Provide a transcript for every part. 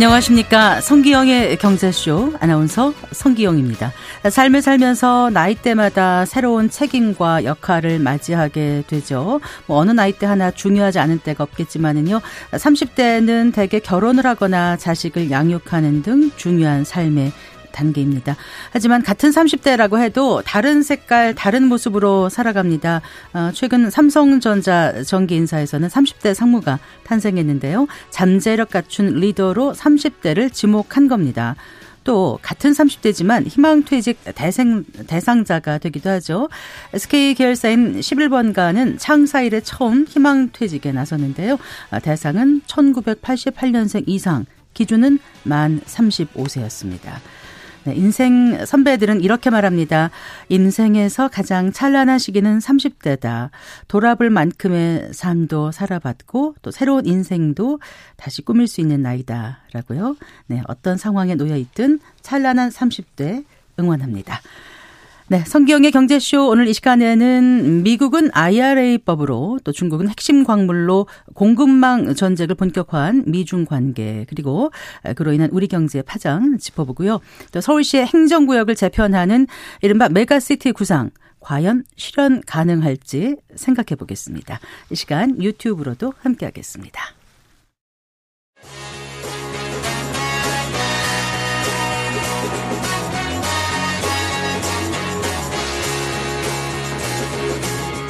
안녕하십니까. 성기영의 경제쇼 아나운서 성기영입니다. 삶을 살면서 나이대마다 새로운 책임과 역할을 맞이하게 되죠. 뭐 어느 나이대 하나 중요하지 않은 때가 없겠지만은요. 30대는 대개 결혼을 하거나 자식을 양육하는 등 중요한 삶의 단계입니다. 하지만 같은 30대라고 해도 다른 색깔, 다른 모습으로 살아갑니다. 어, 최근 삼성전자 정기 인사에서는 30대 상무가 탄생했는데요. 잠재력 갖춘 리더로 30대를 지목한 겁니다. 또 같은 30대지만 희망퇴직 대생, 대상자가 되기도 하죠. SK 계열사인 11번가는 창사 일에 처음 희망퇴직에 나섰는데요. 아, 대상은 1988년생 이상, 기준은 만 35세였습니다. 네, 인생 선배들은 이렇게 말합니다. 인생에서 가장 찬란한 시기는 30대다. 돌아볼 만큼의 삶도 살아봤고 또 새로운 인생도 다시 꾸밀 수 있는 나이다. 라고요. 네, 어떤 상황에 놓여 있든 찬란한 30대 응원합니다. 네, 성기영의 경제쇼 오늘 이 시간에는 미국은 IRA법으로 또 중국은 핵심 광물로 공급망 전쟁을 본격화한 미중 관계 그리고 그로 인한 우리 경제 파장 짚어보고요. 또 서울시의 행정구역을 재편하는 이른바 메가시티 구상 과연 실현 가능할지 생각해 보겠습니다. 이 시간 유튜브로도 함께하겠습니다.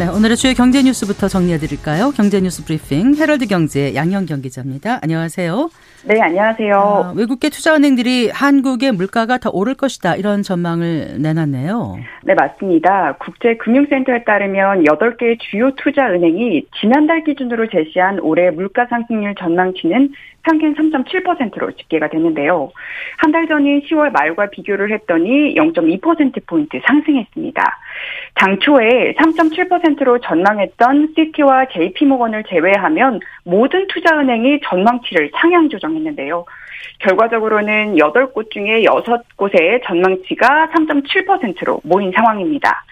네, 오늘의 주요 경제 뉴스부터 정리해 드릴까요? 경제 뉴스 브리핑 헤럴드 경제 양현경 기자입니다. 안녕하세요. 네, 안녕하세요. 아, 외국계 투자은행들이 한국의 물가가 더 오를 것이다 이런 전망을 내놨네요. 네, 맞습니다. 국제금융센터에 따르면 8개 주요 투자은행이 지난달 기준으로 제시한 올해 물가 상승률 전망치는 평균 3.7%로 집계가 됐는데요. 한 달 전인 10월 말과 비교를 했더니 0.2%포인트 상승했습니다. 당초에 3.7%로 전망했던 시티와 JP모건을 제외하면 모든 투자은행이 전망치를 상향 조정했는데요. 결과적으로는 8곳 중에 6곳의 전망치가 3.7%로 모인 상황입니다.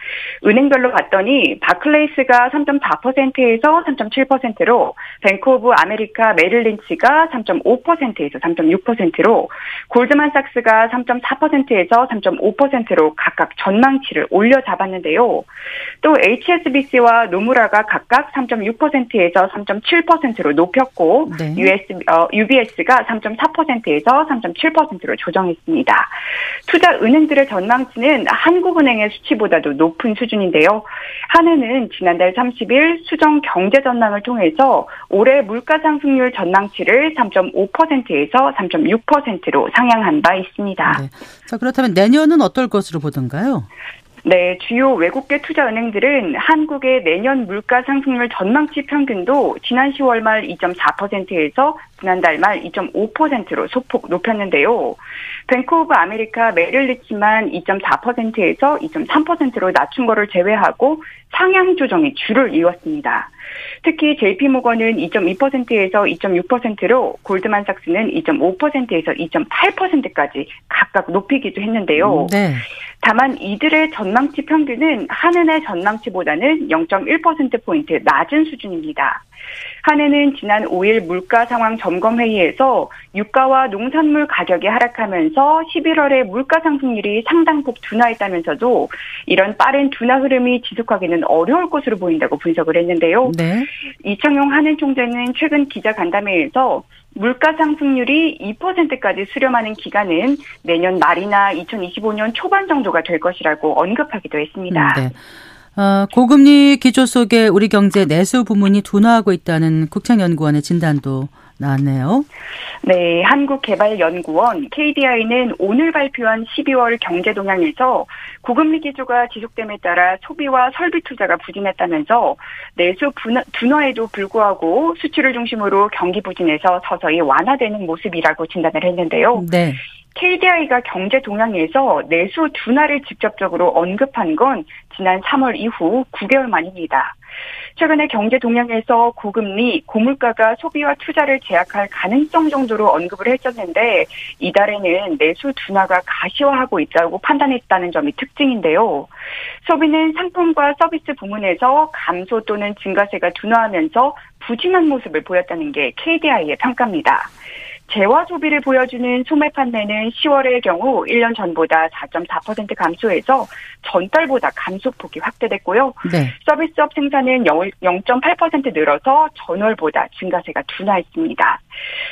은행별로 봤더니 바클레이스가 3.4%에서 3.7%로 뱅크 오브 아메리카 메릴린치가 3.5%에서 3.6%로 골드만삭스가 3.4%에서 3.5%로 각각 전망치를 올려 잡았는데요. 또 HSBC와 노무라가 각각 3.6%에서 3.7%로 높였고 네. US, 어, UBS가 3.4% 에서 3.7%로 조정했습니다. 투자 은행들의 전망치는 한국은행의 수치보다도 높은 수준인데요. 한은은 지난달 30일 수정 경제 전망을 통해서 올해 물가 상승률 전망치를 3.5%에서 3.6%로 상향한 바 있습니다. 네. 자, 그렇다면 내년은 어떨 것으로 보던가요? 네, 주요 외국계 투자 은행들은 한국의 내년 물가 상승률 전망치 평균도 지난 10월 말 2.4%에서 지난달 말 2.5%로 소폭 높였는데요. 뱅크 오브 아메리카 메릴린치만 2.4%에서 2.3%로 낮춘 거를 제외하고 상향 조정이 주를 이뤘습니다. 특히 JP모건은 2.2%에서 2.6%로 골드만삭스는 2.5%에서 2.8%까지 각각 높이기도 했는데요. 네. 다만 이들의 전망치 평균은 한은의 전망치보다는 0.1%포인트 낮은 수준입니다. 한해는 지난 5일 물가 상황 점검 회의에서 유가와 농산물 가격이 하락하면서 11월에 물가 상승률이 상당폭 둔화했다면서도 이런 빠른 둔화 흐름이 지속하기는 어려울 것으로 보인다고 분석을 했는데요. 네. 이창용 한해 총재는 최근 기자 간담회에서 물가 상승률이 2%까지 수렴하는 기간은 내년 말이나 2025년 초반 정도가 될 것이라고 언급하기도 했습니다. 네. 어, 고금리 기조 속에 우리 경제 내수 부문이 둔화하고 있다는 국책연구원의 진단도 나왔네요. 네, 한국개발연구원 KDI는 오늘 발표한 12월 경제 동향에서 고금리 기조가 지속됨에 따라 소비와 설비 투자가 부진했다면서 내수 둔화에도 불구하고 수출을 중심으로 경기 부진에서 서서히 완화되는 모습이라고 진단을 했는데요. 네. KDI가 경제 동향에서 내수 둔화를 직접적으로 언급한 건 지난 3월 이후 9개월 만입니다. 최근에 경제 동향에서 고금리, 고물가가 소비와 투자를 제약할 가능성 정도로 언급을 했었는데 이달에는 내수 둔화가 가시화하고 있다고 판단했다는 점이 특징인데요. 소비는 상품과 서비스 부문에서 감소 또는 증가세가 둔화하면서 부진한 모습을 보였다는 게 KDI의 평가입니다. 재화 소비를 보여주는 소매 판매는 10월의 경우 1년 전보다 4.4% 감소해서 전달보다 감소폭이 확대됐고요. 네. 서비스업 생산은 0.8% 늘어서 전월보다 증가세가 둔화했습니다.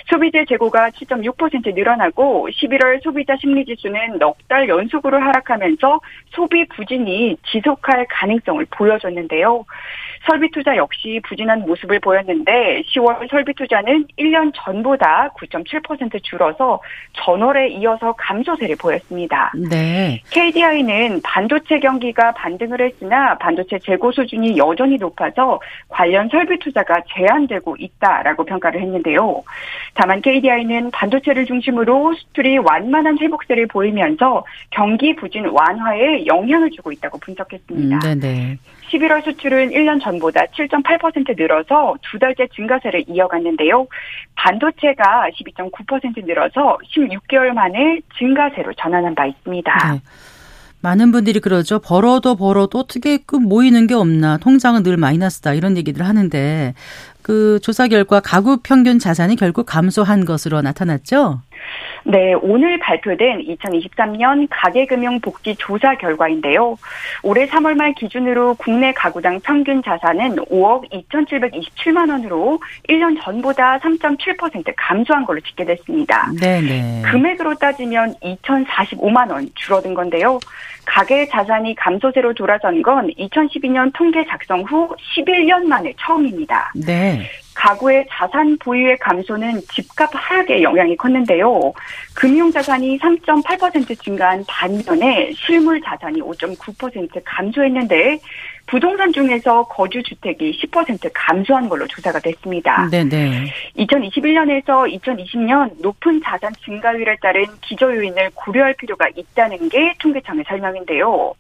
소비재 재고가 7.6% 늘어나고 11월 소비자 심리지수는 넉 달 연속으로 하락하면서 소비 부진이 지속할 가능성을 보여줬는데요. 설비 투자 역시 부진한 모습을 보였는데 10월 설비 투자는 1년 전보다 9.7% 줄어서 전월에 이어서 감소세를 보였습니다. 네. KDI는 반도체 경기가 반등을 했으나 반도체 재고 수준이 여전히 높아서 관련 설비 투자가 제한되고 있다라고 평가를 했는데요. 다만 KDI는 반도체를 중심으로 수출이 완만한 회복세를 보이면서 경기 부진 완화에 영향을 주고 있다고 분석했습니다. 음, 네네. 11월 수출은 1년 전보다 7.8% 늘어서 두 달째 증가세를 이어갔는데요. 반도체가 12.9% 늘어서 16개월 만에 증가세로 전환한 바 있습니다. 네. 많은 분들이 그러죠. 벌어도 벌어도 어떻게 그 모이는 게 없나. 통장은 늘 마이너스다. 이런 얘기들 하는데 그 조사 결과 가구 평균 자산이 결국 감소한 것으로 나타났죠? 네, 오늘 발표된 2023년 가계금융복지 조사 결과인데요. 올해 3월 말 기준으로 국내 가구당 평균 자산은 5억 2,727만 원으로 1년 전보다 3.7% 감소한 걸로 집계됐습니다. 네네. 금액으로 따지면 2,045만 원 줄어든 건데요. 가계 자산이 감소세로 돌아선 건 2012년 통계 작성 후 11년 만에 처음입니다. 네. 가구의 자산 보유의 감소는 집값 하락에 영향이 컸는데요. 금융 자산이 3.8% 증가한 반면에 실물 자산이 5.9% 감소했는데 부동산 중에서 거주 주택이 10% 감소한 걸로 조사가 됐습니다. 네네. 2021년에서 2020년 높은 자산 증가율에 따른 기저 요인을 고려할 필요가 있다는 게 통계청의 설명인데요.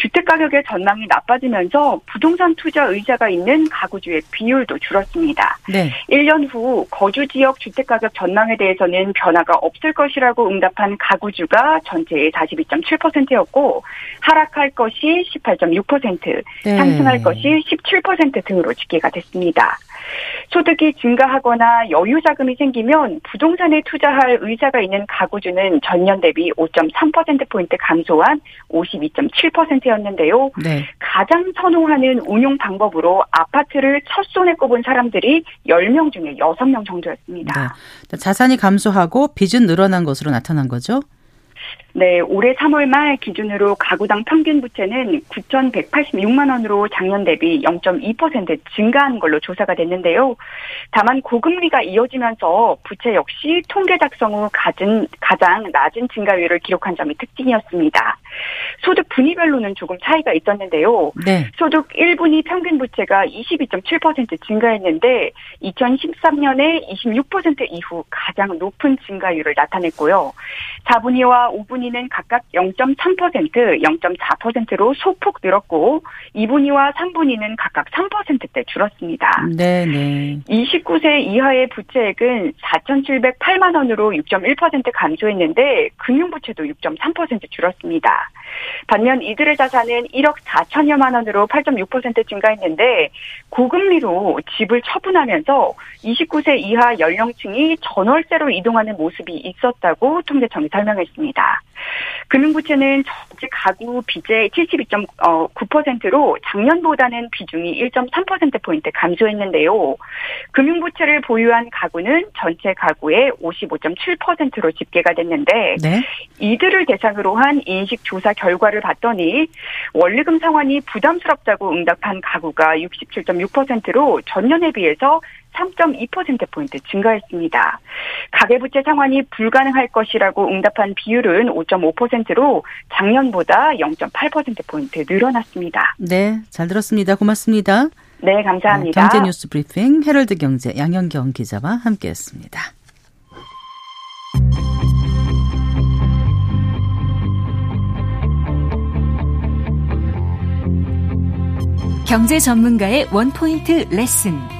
주택 가격의 전망이 나빠지면서 부동산 투자 의자가 있는 가구주의 비율도 줄었습니다. 네. 1년 후 거주 지역 주택 가격 전망에 대해서는 변화가 없을 것이라고 응답한 가구주가 전체의 42.7%였고 하락할 것이 18.6%, 네. 상승할 것이 17% 등으로 집계가 됐습니다. 소득이 증가하거나 여유 자금이 생기면 부동산에 투자할 의사가 있는 가구주는 전년 대비 5.3%포인트 감소한 52.7%였는데요. 네. 가장 선호하는 운용 방법으로 아파트를 첫 손에 꼽은 사람들이 10명 중에 6명 정도였습니다. 네. 자산이 감소하고 빚은 늘어난 것으로 나타난 거죠? 네, 올해 3월 말 기준으로 가구당 평균 부채는 9,186만 원으로 작년 대비 0.2% 증가한 걸로 조사가 됐는데요. 다만 고금리가 이어지면서 부채 역시 통계 작성 후 가진, 가장 낮은 증가율을 기록한 점이 특징이었습니다. 소득 분위별로는 조금 차이가 있었는데요. 네. 소득 1분위 평균 부채가 22.7% 증가했는데 2013년에 26% 이후 가장 높은 증가율을 나타냈고요. 4분위와 5분위 는 각각 0.3%, 0.4%로 소폭 늘었고 2분위와 3분위는 각각 3%대 줄었습니다. 네 네. 29세 이하의 부채액은 4,708만 원으로 6.1% 감소했는데 금융부채도 6.3% 줄었습니다. 반면 이들의 자산은 1억 4천여만 원으로 8.6% 증가했는데 고금리로 집을 처분하면서 29세 이하 연령층이 전월세로 이동하는 모습이 있었다고 통계청이 설명했습니다. 금융부채는 전체 가구 빚의 72.9%로 작년보다는 비중이 1.3%포인트 감소했는데요. 금융부채를 보유한 가구는 전체 가구의 55.7%로 집계가 됐는데 네? 이들을 대상으로 한 인식조사 결과를 봤더니 원리금 상환이 부담스럽다고 응답한 가구가 67.6%로 전년에 비해서 3.2%포인트 증가했습니다. 가계부채 상환이 불가능할 것이라고 응답한 비율은 5.5%로 작년보다 0.8%포인트 늘어났습니다. 네, 잘 들었습니다. 고맙습니다. 네, 감사합니다. 네, 경제 뉴스 브리핑 헤럴드 경제 양현경 기자와 함께했습니다. 경제 전문가의 원포인트 레슨.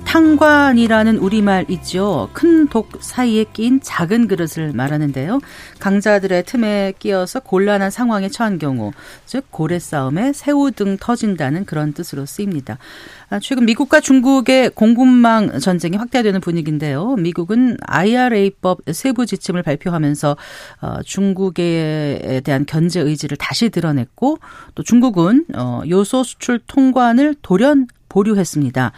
탕관이라는 우리말 있죠. 큰 독 사이에 낀 작은 그릇을 말하는데요. 강자들의 틈에 끼어서 곤란한 상황에 처한 경우, 즉 고래 싸움에 새우 등 터진다는 그런 뜻으로 쓰입니다. 아, 최근 미국과 중국의 공군망 전쟁이 확대되는 분위기인데요. 미국은 IRA법 세부 지침을 발표하면서 어, 중국에 대한 견제 의지를 다시 드러냈고 또 중국은 어, 요소 수출 통관을 돌연 보류했습니다.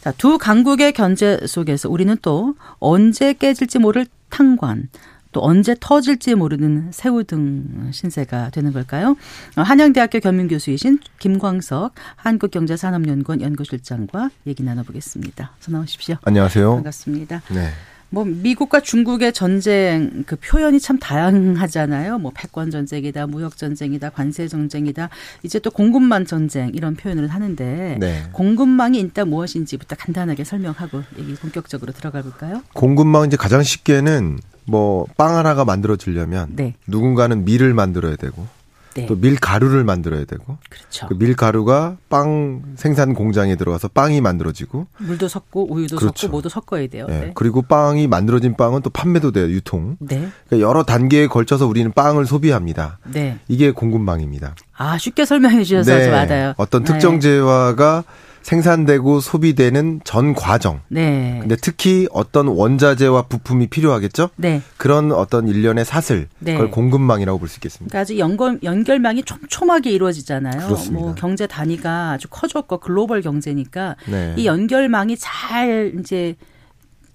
자, 두 강국의 견제 속에서 우리는 또 언제 깨질지 모를 탕관, 또 언제 터질지 모르는 새우 등 신세가 되는 걸까요? 어, 한양대학교 겸임교수이신 김광석 한국경제산업연구원 연구실장과 얘기 나눠보겠습니다. 전화 오십시오. 안녕하세요. 반갑습니다. 네. 뭐 미국과 중국의 전쟁 그 표현이 참 다양하잖아요. 뭐 패권 전쟁이다, 무역 전쟁이다, 관세 전쟁이다. 이제 또 공급망 전쟁 이런 표현을 하는데 네. 공급망이 일단 무엇인지부터 간단하게 설명하고 얘기 본격적으로 들어가 볼까요? 공급망 이제 가장 쉽게는 뭐 빵 하나가 만들어지려면 네. 누군가는 밀을 만들어야 되고 네. 또 밀가루를 만들어야 되고 그렇죠. 그 밀가루가 빵 생산 공장에 들어가서 빵이 만들어지고 물도 섞고 우유도 그렇죠. 섞고 모두 섞어야 돼요. 네. 네. 그리고 빵이 만들어진 빵은 또 판매도 돼요. 유통. 네. 그러니까 여러 단계에 걸쳐서 우리는 빵을 소비합니다. 네. 이게 공급망입니다. 아 쉽게 설명해 주셔서 네. 맞아요. 어떤 특정 네. 재화가 생산되고 소비되는 전 과정. 네. 근데 특히 어떤 원자재와 부품이 필요하겠죠? 네. 그런 어떤 일련의 사슬. 네. 그걸 공급망이라고 볼 수 있겠습니다. 그러니까 아주 연결, 연결망이 촘촘하게 이루어지잖아요. 그렇습니다. 뭐 경제 단위가 아주 커졌고 글로벌 경제니까 네. 이 연결망이 잘 이제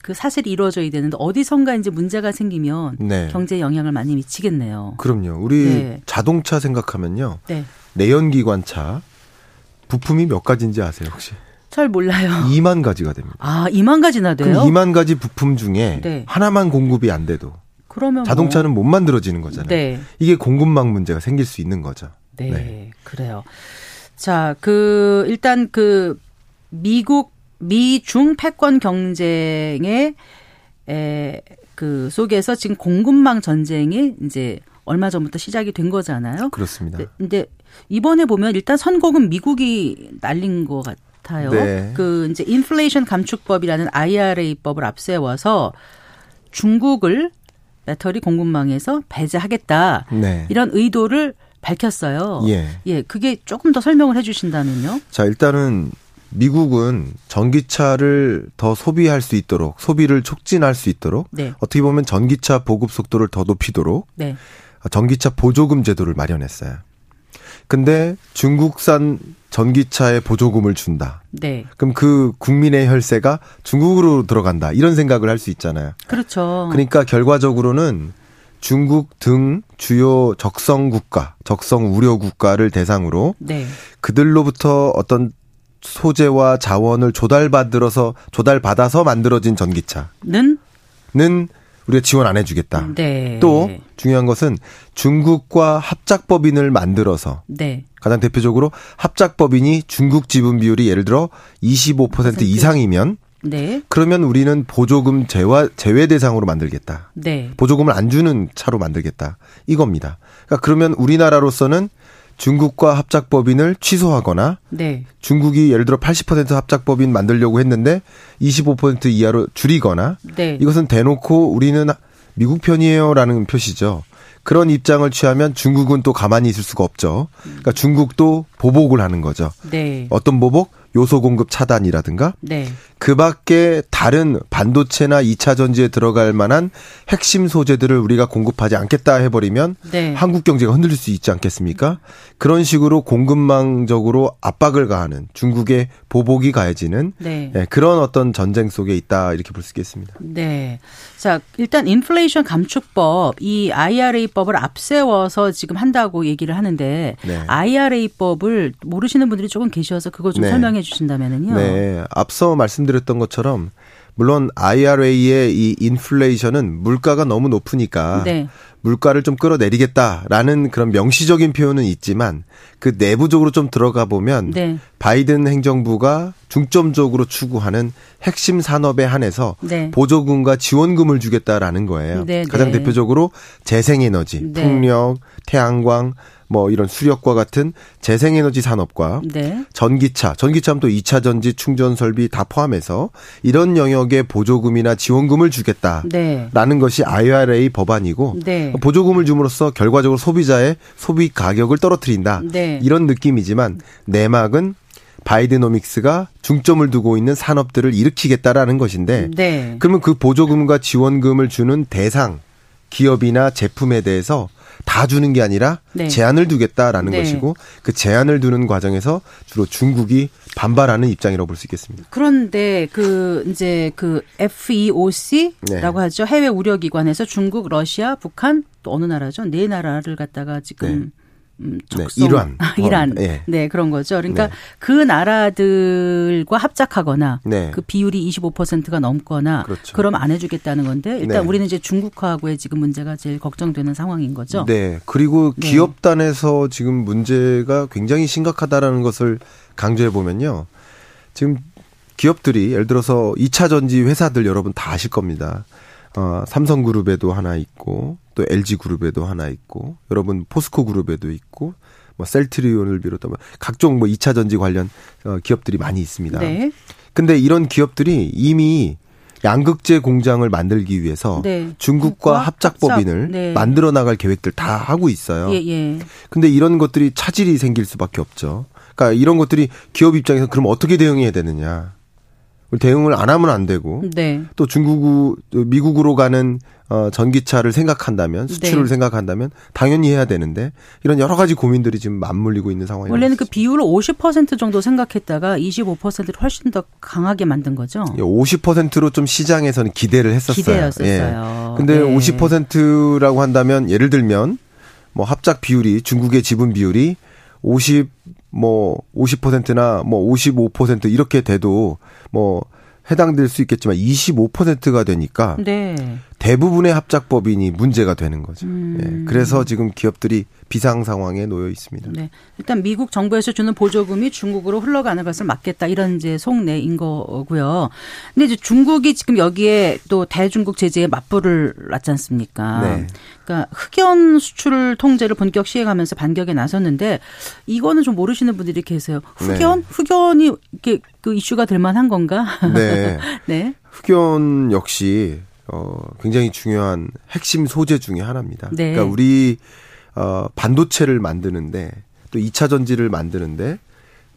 그 사실이 이루어져야 되는데 어디선가 이제 문제가 생기면 네. 경제에 영향을 많이 미치겠네요. 그럼요. 우리 네. 자동차 생각하면요. 네. 내연기관차 부품이 몇 가지인지 아세요, 혹시? 잘 몰라요. 2만 가지가 됩니다. 아, 2만 가지나 돼요? 그럼 2만 가지 부품 중에 네. 하나만 공급이 안 돼도 그러면 뭐 자동차는 뭐... 못 만들어지는 거잖아요. 네. 이게 공급망 문제가 생길 수 있는 거죠. 네, 네. 그래요. 자, 그 일단 그 미국 미중 패권 경쟁의 에, 그 속에서 지금 공급망 전쟁이 이제 얼마 전부터 시작이 된 거잖아요. 그렇습니다. 네, 근데 이번에 보면 일단 선곡은 미국이 날린 것 같아요. 네. 그 이제 인플레이션 감축법이라는 IRA법을 앞세워서 중국을 배터리 공급망에서 배제하겠다. 네. 이런 의도를 밝혔어요. 예. 예, 그게 조금 더 설명을 해 주신다면요. 자, 일단은 미국은 전기차를 더 소비할 수 있도록 소비를 촉진할 수 있도록 네. 어떻게 보면 전기차 보급 속도를 더 높이도록 네. 전기차 보조금 제도를 마련했어요. 근데 중국산 전기차에 보조금을 준다. 네. 그럼 그 국민의 혈세가 중국으로 들어간다. 이런 생각을 할 수 있잖아요. 그렇죠. 그러니까 결과적으로는 중국 등 주요 적성 국가, 적성 우려 국가를 대상으로 네. 그들로부터 어떤 소재와 자원을 조달받들어서 조달받아서 만들어진 전기차는 는 우리가 지원 안 해주겠다. 네. 또 중요한 것은 중국과 합작법인을 만들어서 네. 가장 대표적으로 합작법인이 중국 지분 비율이 예를 들어 25% 이상이면 네. 그러면 우리는 보조금 제외, 제외 대상으로 만들겠다. 네. 보조금을 안 주는 차로 만들겠다. 이겁니다. 그러니까 그러면 우리나라로서는 중국과 합작법인을 취소하거나 네. 중국이 예를 들어 80% 합작법인 만들려고 했는데 25% 이하로 줄이거나 네. 이것은 대놓고 우리는 미국 편이에요라는 표시죠. 그런 입장을 취하면 중국은 또 가만히 있을 수가 없죠. 그러니까 중국도 보복을 하는 거죠. 네. 어떤 보복? 요소 공급 차단이라든가 네. 그 밖에 다른 반도체나 2차 전지에 들어갈 만한 핵심 소재들을 우리가 공급하지 않겠다 해버리면 네. 한국 경제가 흔들릴 수 있지 않겠습니까? 그런 식으로 공급망적으로 압박을 가하는 중국의 보복이 가해지는 네. 네, 그런 어떤 전쟁 속에 있다 이렇게 볼 수 있겠습니다. 네. 자, 일단 인플레이션 감축법 이 IRA법을 앞세워서 지금 한다고 얘기를 하는데 네. IRA법을 모르시는 분들이 조금 계셔서 그거 좀 네. 설명해 주신다면은요. 네. 앞서 말씀드렸던 것처럼 물론 IRA의 이 인플레이션은 물가가 너무 높으니까 네. 물가를 좀 끌어내리겠다라는 그런 명시적인 표현은 있지만 그 내부적으로 좀 들어가 보면 네. 바이든 행정부가 중점적으로 추구하는 핵심 산업에 한해서 네. 보조금과 지원금을 주겠다라는 거예요. 네, 가장 네. 대표적으로 재생에너지, 네. 풍력, 태양광, 뭐 이런 수력과 같은 재생에너지 산업과 네. 전기차, 전기차는 또 2차 전지 충전 설비 다 포함해서 이런 영역에 보조금이나 지원금을 주겠다라는 네. 것이 IRA 법안이고 네. 보조금을 줌으로써 결과적으로 소비자의 소비 가격을 떨어뜨린다. 네. 이런 느낌이지만 내막은 바이드노믹스가 중점을 두고 있는 산업들을 일으키겠다라는 것인데 네. 그러면 그 보조금과 지원금을 주는 대상 기업이나 제품에 대해서 다 주는 게 아니라 네. 제한을 두겠다라는 네. 것이고 그 제한을 두는 과정에서 주로 중국이 반발하는 입장이라고 볼 수 있겠습니다. 그런데 그 이제 그 FEOC라고 네. 하죠. 해외 우려 기관에서 중국, 러시아, 북한 또 어느 나라죠? 네 나라를 갖다가 지금 네. 음, 네, 이란. 아, 이란. 어, 네. 네, 그런 거죠. 그러니까 네. 그 나라들과 합작하거나 네. 그 비율이 25%가 넘거나 그렇죠. 그럼 안 해주겠다는 건데 일단 네. 우리는 이제 중국하고의 지금 문제가 제일 걱정되는 상황인 거죠. 네. 그리고 네. 기업단에서 지금 문제가 굉장히 심각하다라는 것을 강조해 보면요. 지금 기업들이 예를 들어서 2차 전지 회사들 여러분 다 아실 겁니다. 어, 삼성그룹에도 하나 있고 또 LG그룹에도 하나 있고 여러분 포스코그룹에도 있고 뭐 셀트리온을 비롯한 뭐 각종 뭐 2차 전지 관련 어, 기업들이 많이 있습니다. 네. 근데 이런 기업들이 이미 양극재 공장을 만들기 위해서 네. 중국과 합작법인을 합작, 네. 만들어 나갈 계획들 다 하고 있어요. 예, 예. 근데 이런 것들이 차질이 생길 수밖에 없죠. 그러니까 이런 것들이 기업 입장에서 그럼 어떻게 대응해야 되느냐. 대응을 안 하면 안 되고 네. 또 중국 미국으로 가는 어 전기차를 생각한다면 수출을 네. 생각한다면 당연히 해야 되는데 이런 여러 가지 고민들이 지금 맞물리고 있는 상황이에요. 원래는 그 비율을 50% 정도 생각했다가 25%를 훨씬 더 강하게 만든 거죠. 50%로 예, 좀 시장에서는 기대를 했었어요. 기대였었어요. 예. 근데 네. 50%라고 한다면 예를 들면 뭐 합작 비율이 중국의 지분 비율이 50 뭐 50%나 뭐 55% 이렇게 돼도 뭐 해당될 수 있겠지만 25%가 되니까 네. 대부분의 합작법인이 문제가 되는 거죠. 음. 예. 그래서 지금 기업들이 비상 상황에 놓여 있습니다. 네. 일단 미국 정부에서 주는 보조금이 중국으로 흘러가는 것을 막겠다 이런 이제 속내인 거고요. 근데 이제 중국이 지금 여기에 또 대중국 제재에 맞불을 놨지 않습니까? 네. 그러니까 흑연 수출 통제를 본격 시행하면서 반격에 나섰는데 이거는 좀 모르시는 분들이 계세요. 흑연? 네. 흑연이 이렇게 그 이슈가 될 만한 건가? 네. 네. 흑연 역시 어 굉장히 중요한 핵심 소재 중의 하나입니다. 네. 그러니까 우리 어, 반도체를 만드는데 또 2차 전지를 만드는데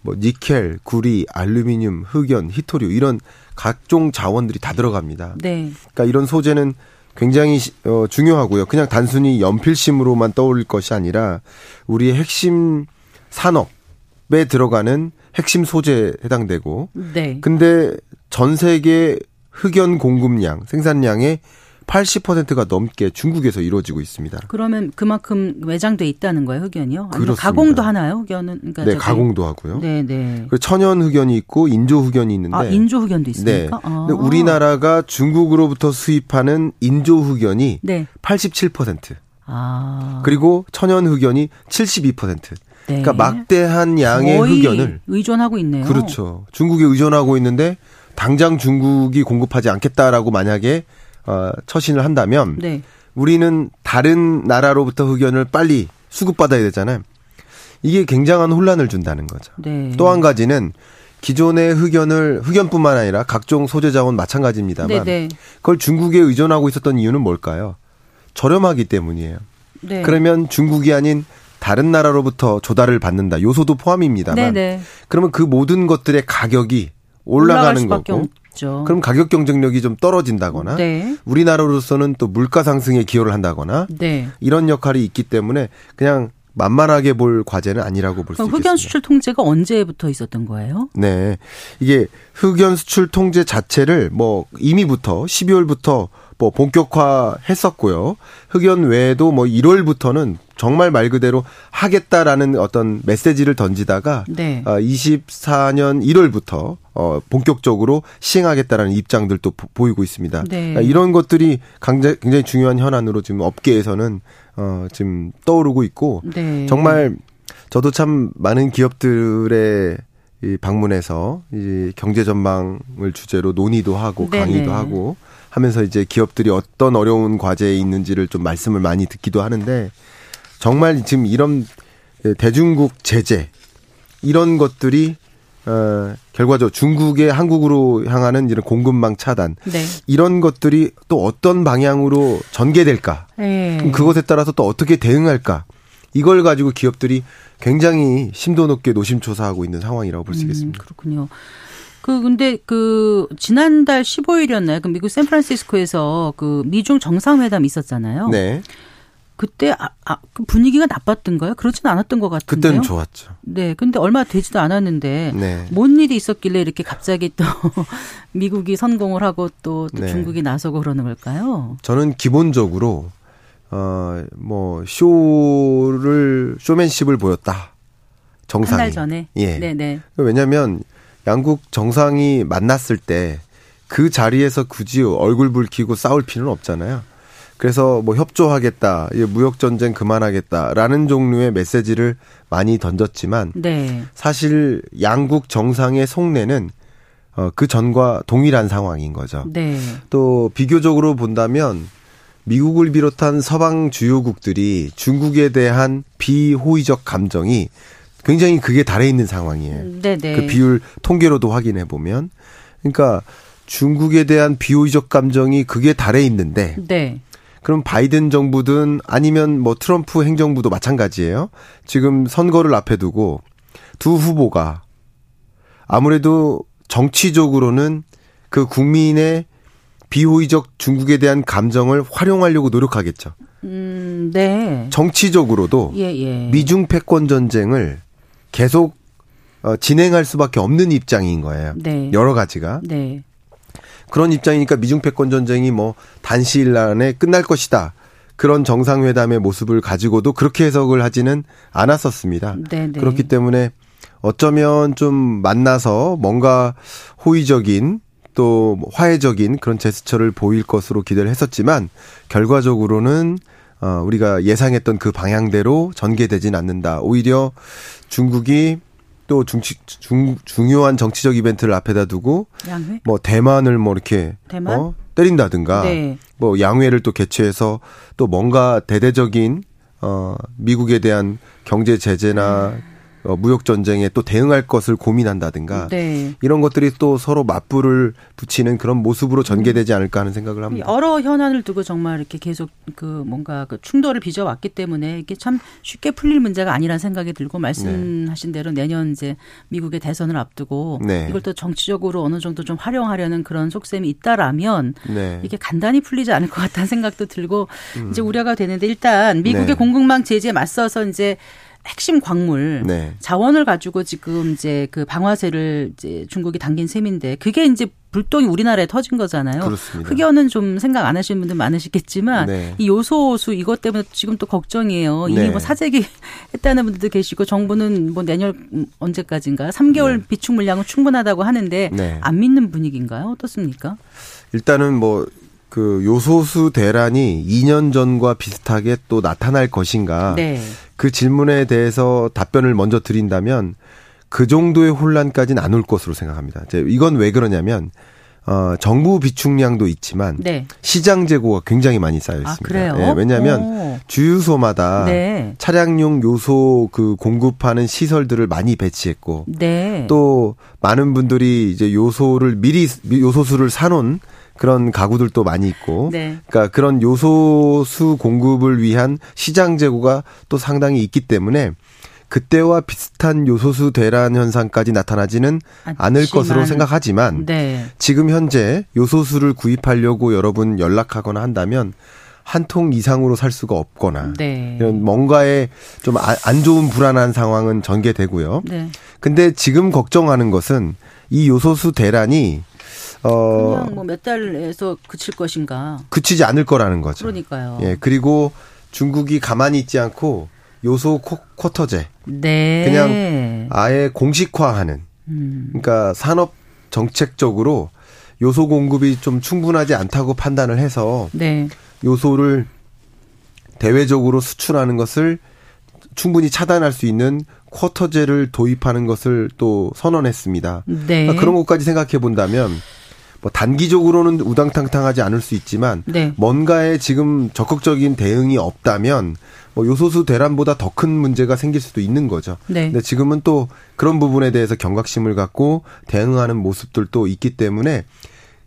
뭐 니켈, 구리, 알루미늄, 흑연, 히토류 이런 각종 자원들이 다 들어갑니다. 네. 그러니까 이런 소재는 굉장히 어, 중요하고요. 그냥 단순히 연필심으로만 떠올릴 것이 아니라 우리의 핵심 산업에 들어가는 핵심 소재에 해당되고. 네. 근데 전 세계 흑연 공급량, 생산량의 80%가 넘게 중국에서 이루어지고 있습니다. 그러면 그만큼 외장돼 있다는 거예요, 흑연이요? 그렇습니다. 가공도 하나요, 흑연은? 그러니까 네, 저기. 가공도 하고요. 네, 네. 그 천연 흑연이 있고 인조 흑연이 있는데. 아, 인조 흑연도 있습니까? 네. 아. 근데 우리나라가 중국으로부터 수입하는 인조 흑연이 네. 87%. 아. 그리고 천연 흑연이 72%. 네. 그러니까 막대한 양의 흑연을 의존하고 있네요. 그렇죠. 중국에 의존하고 있는데 당장 중국이 공급하지 않겠다라고 만약에 어, 처신을 한다면 네. 우리는 다른 나라로부터 흑연을 빨리 수급받아야 되잖아요. 이게 굉장한 혼란을 준다는 거죠. 네. 또한 가지는 기존의 흑연을 흑연뿐만 아니라 각종 소재 자원 마찬가지입니다만 네, 네. 그걸 중국에 의존하고 있었던 이유는 뭘까요? 저렴하기 때문이에요. 네. 그러면 중국이 아닌 다른 나라로부터 조달을 받는다. 요소도 포함입니다만. 네네. 네. 그러면 그 모든 것들의 가격이 올라가는 거고. 없죠. 그럼 가격 경쟁력이 좀 떨어진다거나 네. 우리나라로서는 또 물가 상승에 기여를 한다거나 네. 이런 역할이 있기 때문에 그냥 만만하게 볼 과제는 아니라고 볼 수 있습니다. 흑연 수출 통제가 언제부터 있었던 거예요? 네. 이게 흑연 수출 통제 자체를 뭐 이미부터 12월부터 뭐 본격화했었고요. 흑연 외에도 뭐 1월부터는 정말 말 그대로 하겠다라는 어떤 메시지를 던지다가 네. 어, 24년 1월부터 어, 본격적으로 시행하겠다라는 입장들도 보, 이고 있습니다. 네. 그러니까 이런 것들이 굉장히 중요한 현안으로 지금 업계에서는 어, 지금 떠오르고 있고 네. 정말 저도 참 많은 기업들의 이 방문해서 이 경제 전망을 주제로 논의도 하고 네네. 강의도 하고 하면서 이제 기업들이 어떤 어려운 과제에 있는지를 좀 말씀을 많이 듣기도 하는데 정말 지금 이런 대중국 제재 이런 것들이 어, 결과적으로 중국의 한국으로 향하는 이런 공급망 차단 네. 이런 것들이 또 어떤 방향으로 전개될까 네. 그것에 따라서 또 어떻게 대응할까 이걸 가지고 기업들이 굉장히 심도 높게 노심초사하고 있는 상황이라고 볼수 음, 있겠습니다. 음, 그렇군요. 그 근데 그 지난달 15일이었나요? 그 미국 샌프란시스코에서 그 미중 정상회담 있었잖아요. 네. 그때 아, 아, 그 분위기가 나빴던가요? 그렇지는 않았던 것 같은데요. 그때는 좋았죠. 네, 근데 얼마 되지도 않았는데 네. 뭔 일이 있었길래 이렇게 갑자기 또 미국이 선공을 하고 또, 또 네. 중국이 나서고 그러는 걸까요? 저는 기본적으로 어뭐 쇼를 쇼맨십을 보였다. 정상이. 한달 전에. 예. 네네. 네. 왜냐하면 양국 정상이 만났을 때 그 자리에서 굳이 얼굴 붉히고 싸울 필요는 없잖아요. 그래서 뭐 협조하겠다, 무역 전쟁 그만하겠다라는 종류의 메시지를 많이 던졌지만 네. 사실 양국 정상의 속내는 어, 그 전과 동일한 상황인 거죠. 네. 또 비교적으로 본다면 미국을 비롯한 서방 주요국들이 중국에 대한 비호의적 감정이 굉장히 그게 달해 있는 상황이에요. 네네. 네. 그 비율 통계로도 확인해 보면, 그러니까 중국에 대한 비호의적 감정이 그게 달해 있는데, 네. 그럼 바이든 정부든 아니면 뭐 트럼프 행정부도 마찬가지예요. 지금 선거를 앞에 두고 두 후보가 아무래도 정치적으로는 그 국민의 비호의적 중국에 대한 감정을 활용하려고 노력하겠죠. 음, 네. 정치적으로도 예, 예. 미중 패권 전쟁을 계속 어, 진행할 수밖에 없는 입장인 거예요. 네. 여러 가지가. 네. 그런 입장이니까 미중 패권 전쟁이 뭐 단시일 안에 끝날 것이다. 그런 정상회담의 모습을 가지고도 그렇게 해석을 하지는 않았었습니다. 네네. 네. 그렇기 때문에 어쩌면 좀 만나서 뭔가 호의적인 또 화해적인 그런 제스처를 보일 것으로 기대를 했었지만 결과적으로는 어 우리가 예상했던 그 방향대로 전개되진 않는다. 오히려 중국이 또 중치, 중, 중요한 정치적 이벤트를 앞에다 두고 양회? 뭐 대만을 뭐 이렇게 대만? 어, 때린다든가 네. 뭐 양회를 또 개최해서 또 뭔가 대대적인 어 미국에 대한 경제 제재나 음. 어, 무역 전쟁에 또 대응할 것을 고민한다든가 네. 이런 것들이 또 서로 맞불을 붙이는 그런 모습으로 전개되지 않을까 하는 생각을 합니다. 여러 현안을 두고 정말 이렇게 계속 그 뭔가 그 충돌을 빚어왔기 때문에 이게 참 쉽게 풀릴 문제가 아니라는 생각이 들고 말씀하신 대로 내년 이제 미국의 대선을 앞두고 네. 이걸 또 정치적으로 어느 정도 좀 활용하려는 그런 속셈이 있다라면 네. 이게 간단히 풀리지 않을 것 같다는 생각도 들고 음. 이제 우려가 되는데 일단 미국의 네. 공급망 제재에 맞서서 이제 핵심 광물 네. 자원을 가지고 지금 이제 그 방화쇠를 이제 중국이 당긴 셈인데 그게 이제 불똥이 우리나라에 터진 거잖아요. 그렇습니다. 흑연은 좀 생각 안 하시는 분들 많으시겠지만 네. 이 요소수 이것 때문에 지금 또 걱정이에요. 이미 네. 뭐 사재기 했다는 분들도 계시고 정부는 뭐 내년 언제까지인가 3개월 네. 비축 물량은 충분하다고 하는데 네. 안 믿는 분위기인가요? 어떻습니까? 일단은 뭐그 요소수 대란이 2년 전과 비슷하게 또 나타날 것인가? 네. 그 질문에 대해서 답변을 먼저 드린다면 그 정도의 혼란까지는 안 올 것으로 생각합니다. 이건 왜 그러냐면 어, 정부 비축량도 있지만 네. 시장 재고가 굉장히 많이 쌓여 아, 있습니다. 아, 네, 왜냐하면 오. 주유소마다 네. 차량용 요소 그 공급하는 시설들을 많이 배치했고 네. 또 많은 분들이 이제 요소를 미리 요소수를 사놓은 그런 가구들도 많이 있고, 네. 그러니까 그런 요소수 공급을 위한 시장 재고가 또 상당히 있기 때문에 그때와 비슷한 요소수 대란 현상까지 나타나지는 않지만, 않을 것으로 생각하지만 네. 지금 현재 요소수를 구입하려고 여러분 연락하거나 한다면 한 통 이상으로 살 수가 없거나 네. 이런 뭔가에 좀안 좋은 불안한 상황은 전개되고요. 네. 근데 지금 걱정하는 것은 이 요소수 대란이 어 그냥 뭐 몇 달에서 그칠 것인가? 그치지 않을 거라는 거죠. 그러니까요. 예 그리고 중국이 가만히 있지 않고 요소 쿼터제, 네. 그냥 아예 공식화하는. 음. 그러니까 산업 정책적으로 요소 공급이 좀 충분하지 않다고 판단을 해서 네. 요소를 대외적으로 수출하는 것을 충분히 차단할 수 있는 쿼터제를 도입하는 것을 또 선언했습니다. 네. 그러니까 그런 것까지 생각해 본다면 뭐 단기적으로는 우당탕탕하지 않을 수 있지만 네. 뭔가에 지금 적극적인 대응이 없다면 뭐 요소수 대란보다 더 큰 문제가 생길 수도 있는 거죠. 네. 근데 지금은 또 그런 부분에 대해서 경각심을 갖고 대응하는 모습들도 있기 때문에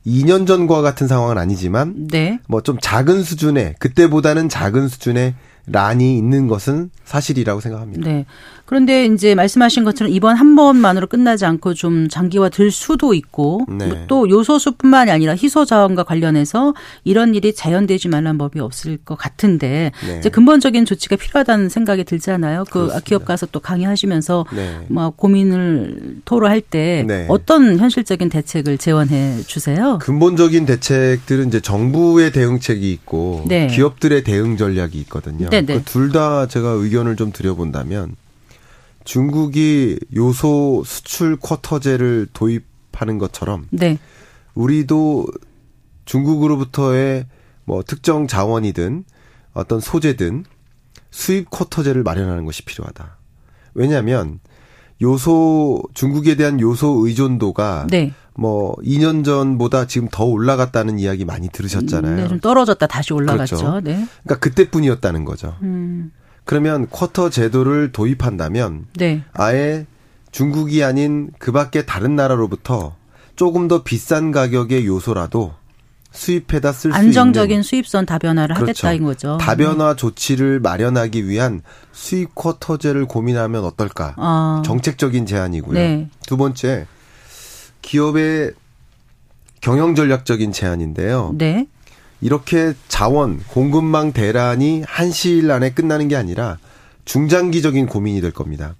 2년 전과 같은 상황은 아니지만 네. 뭐 좀 작은 수준의 그때보다는 작은 수준의 란이 있는 것은 사실이라고 생각합니다. 네. 그런데 이제 말씀하신 것처럼 이번 한 번만으로 끝나지 않고 좀 장기화 될 수도 있고 네. 또 요소수뿐만이 아니라 희소 자원과 관련해서 이런 일이 자연되지 말란 법이 없을 것 같은데 네. 이제 근본적인 조치가 필요하다는 생각이 들잖아요. 그 그렇습니다. 기업 가서 또 강의하시면서 네. 뭐 고민을 토로할 때 네. 어떤 현실적인 대책을 제언해 주세요. 근본적인 대책들은 이제 정부의 대응책이 있고 네. 기업들의 대응 전략이 있거든요. 네, 그둘 다 제가 의견을 좀 드려본다면 중국이 요소 수출 쿼터제를 도입하는 것처럼 네. 우리도 중국으로부터의 뭐 특정 자원이든 어떤 소재든 수입 쿼터제를 마련하는 것이 필요하다. 왜냐하면 요소 중국에 대한 요소 의존도가 네. 뭐 2년 전보다 지금 더 올라갔다는 이야기 많이 들으셨잖아요. 네, 좀 떨어졌다 다시 올라갔죠. 그렇죠. 네. 그러니까 그때뿐이었다는 거죠. 음. 그러면 쿼터 제도를 도입한다면 네. 아예 중국이 아닌 그 밖에 다른 나라로부터 조금 더 비싼 가격의 요소라도 수입해다 쓸 수 있는 안정적인 수입선 다변화를 그렇죠. 하겠다인 거죠. 다변화 조치를 마련하기 위한 수입 쿼터제를 고민하면 어떨까? 아. 정책적인 제안이고요. 네. 두 번째 기업의 경영 전략적인 제안인데요. 네. 이렇게 자원 공급망 대란이 한 시일 안에 끝나는 게 아니라 중장기적인 고민이 될 겁니다.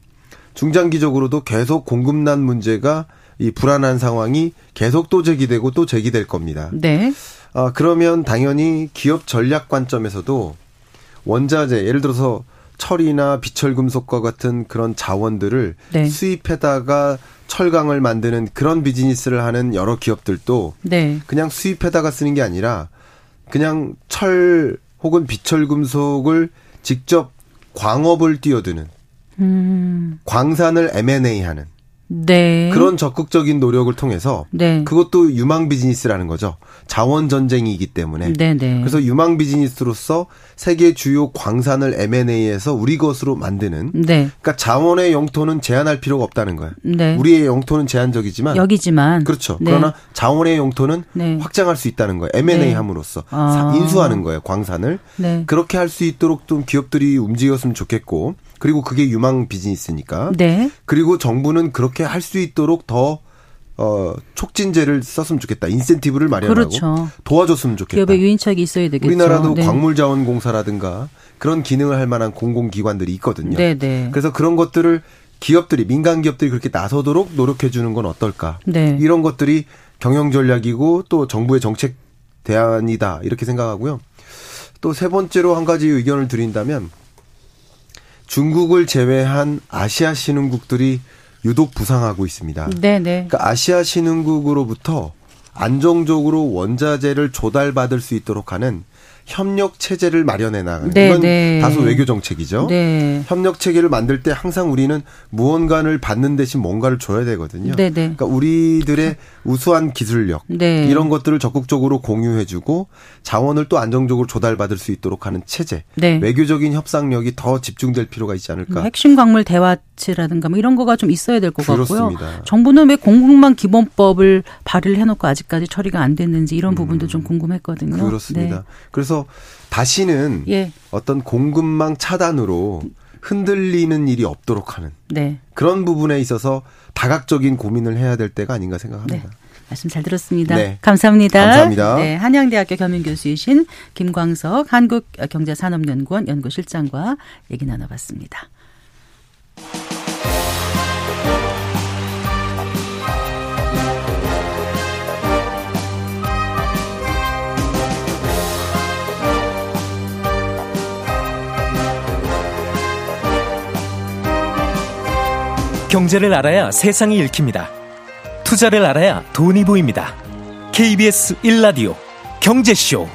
중장기적으로도 계속 공급난 문제가 이 불안한 상황이 계속 또 제기되고 또 제기될 겁니다. 네. 아, 그러면 당연히 기업 전략 관점에서도 원자재 예를 들어서 철이나 비철금속과 같은 그런 자원들을 네. 수입해다가 철강을 만드는 그런 비즈니스를 하는 여러 기업들도 네. 그냥 수입해다가 쓰는 게 아니라 그냥 철 혹은 비철금속을 직접 광업을 뛰어드는 음. 광산을 M&A 하는 네. 그런 적극적인 노력을 통해서 네. 그것도 유망 비즈니스라는 거죠. 자원 전쟁이기 때문에. 네, 네. 그래서 유망 비즈니스로서 세계 주요 광산을 M&A해서 우리 것으로 만드는. 네. 그러니까 자원의 영토는 제한할 필요가 없다는 거예요. 네. 우리의 영토는 제한적이지만 여기지만 그렇죠. 네. 그러나 자원의 영토는 네. 확장할 수 있다는 거예요. M&A 함으로써 아. 인수하는 거예요. 광산을. 그렇게 할 수 있도록 좀 기업들이 움직였으면 좋겠고 그리고 그게 유망 비즈니스니까. 네. 그리고 정부는 그렇게 할 수 있도록 더 어, 촉진제를 썼으면 좋겠다. 인센티브를 마련하고 그렇죠. 도와줬으면 좋겠다. 기업의 유인책이 있어야 되겠죠. 우리나라도 네. 광물자원공사라든가 그런 기능을 할 만한 공공기관들이 있거든요. 네, 네. 그래서 그런 것들을 기업들이 민간 기업들이 그렇게 나서도록 노력해 주는 건 어떨까? 네. 이런 것들이 경영 전략이고 또 정부의 정책 대안이다 이렇게 생각하고요. 또 세 번째로 한 가지 의견을 드린다면 중국을 제외한 아시아 신흥국들이 유독 부상하고 있습니다. 네네. 네. 그러니까 아시아 신흥국으로부터 안정적으로 원자재를 조달받을 수 있도록 하는 협력 체제를 마련해 나가는 네, 이건 네. 다소 외교 정책이죠. 네. 협력 체계를 만들 때 항상 우리는 무언가를 받는 대신 뭔가를 줘야 되거든요. 네, 네. 그러니까 우리들의 우수한 기술력 네. 이런 것들을 적극적으로 공유해주고 자원을 또 안정적으로 조달받을 수 있도록 하는 체제, 네. 외교적인 협상력이 더 집중될 필요가 있지 않을까. 뭐 핵심 광물 대화체라든가 뭐 이런 거가 좀 있어야 될 것 같고요. 정부는 왜 공급망 기본법을 발의를 해놓고 아직까지 처리가 안 됐는지 이런 부분도 음. 좀 궁금했거든요. 그렇습니다. 그래서 다시는 예. 어떤 공급망 차단으로 흔들리는 일이 없도록 하는 네. 그런 부분에 있어서 다각적인 고민을 해야 될 때가 아닌가 생각합니다. 네. 말씀 잘 들었습니다. 네. 감사합니다. 감사합니다. 네, 한양대학교 겸임교수이신 김광석 한국경제산업연구원 연구실장과 얘기 나눠봤습니다. 경제를 알아야 세상이 읽힙니다. 투자를 알아야 돈이 보입니다. KBS 1라디오 경제쇼.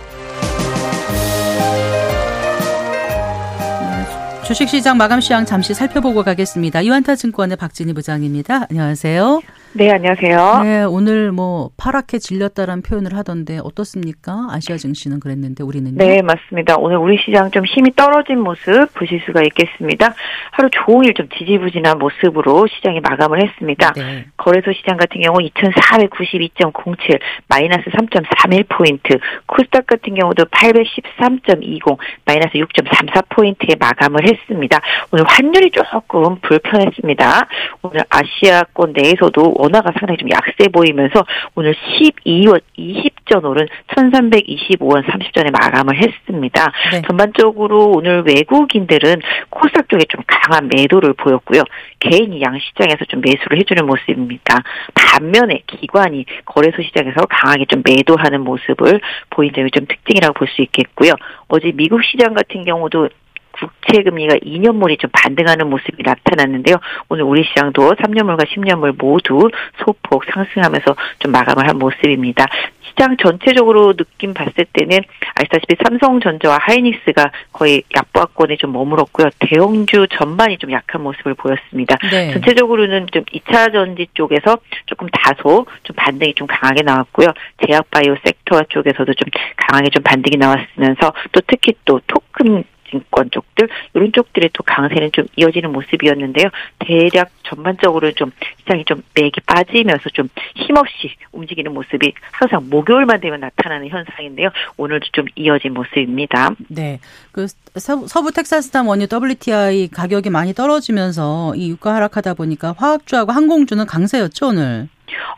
주식시장 마감 시황 잠시 살펴보고 가겠습니다. 이완타 증권의 박진희 부장입니다. 안녕하세요. 네, 안녕하세요. 네, 오늘 뭐 파랗게 질렸다라는 표현을 하던데 어떻습니까? 아시아 증시는 그랬는데 우리는요? 네, 맞습니다. 오늘 우리 시장 좀 힘이 떨어진 모습 보실 수가 있겠습니다. 하루 종일 좀 지지부진한 모습으로 시장이 마감을 했습니다. 네. 거래소 시장 같은 경우 2,492.07 마이너스 3.31포인트, 코스닥 같은 경우도 813.20 마이너스 6.34포인트에 마감을 했습니다. 오늘 환율이 조금 불편했습니다. 오늘 아시아권 내에서도 원화가 상당히 좀 약세 보이면서 오늘 12월 20전 오른 1325원 30전에 마감을 했습니다. 네. 전반적으로 오늘 외국인들은 코스닥 쪽에 좀 강한 매도를 보였고요. 개인이 양시장에서 좀 매수를 해주는 모습입니다. 반면에 기관이 거래소 시장에서 강하게 좀 매도하는 모습을 보인 점이 좀 특징이라고 볼 수 있겠고요. 어제 미국 시장 같은 경우도 국채 금리가 2년물이 좀 반등하는 모습이 나타났는데요. 오늘 우리 시장도 3년물과 10년물 모두 소폭 상승하면서 좀 마감을 한 모습입니다. 시장 전체적으로 느낌 봤을 때는 아시다시피 삼성전자와 하이닉스가 거의 약보합권에 좀 머물었고요. 대형주 전반이 좀 약한 모습을 보였습니다. 네. 전체적으로는 좀 2차 전지 쪽에서 조금 다소 좀 반등이 좀 강하게 나왔고요. 제약바이오 섹터 쪽에서도 좀 강하게 좀 반등이 나왔으면서 또 특히 또 토큰 증권 쪽들 이런 쪽들의 또 강세는 좀 이어지는 모습이었는데요. 대략 전반적으로 좀 시장이 좀 맥이 빠지면서 좀 힘없이 움직이는 모습이 항상 목요일만 되면 나타나는 현상인데요. 오늘도 좀 이어진 모습입니다. 네. 그 서부 텍사스탄 원유 WTI 가격이 많이 떨어지면서 이 유가 하락하다 보니까 화학주하고 항공주는 강세였죠, 오늘.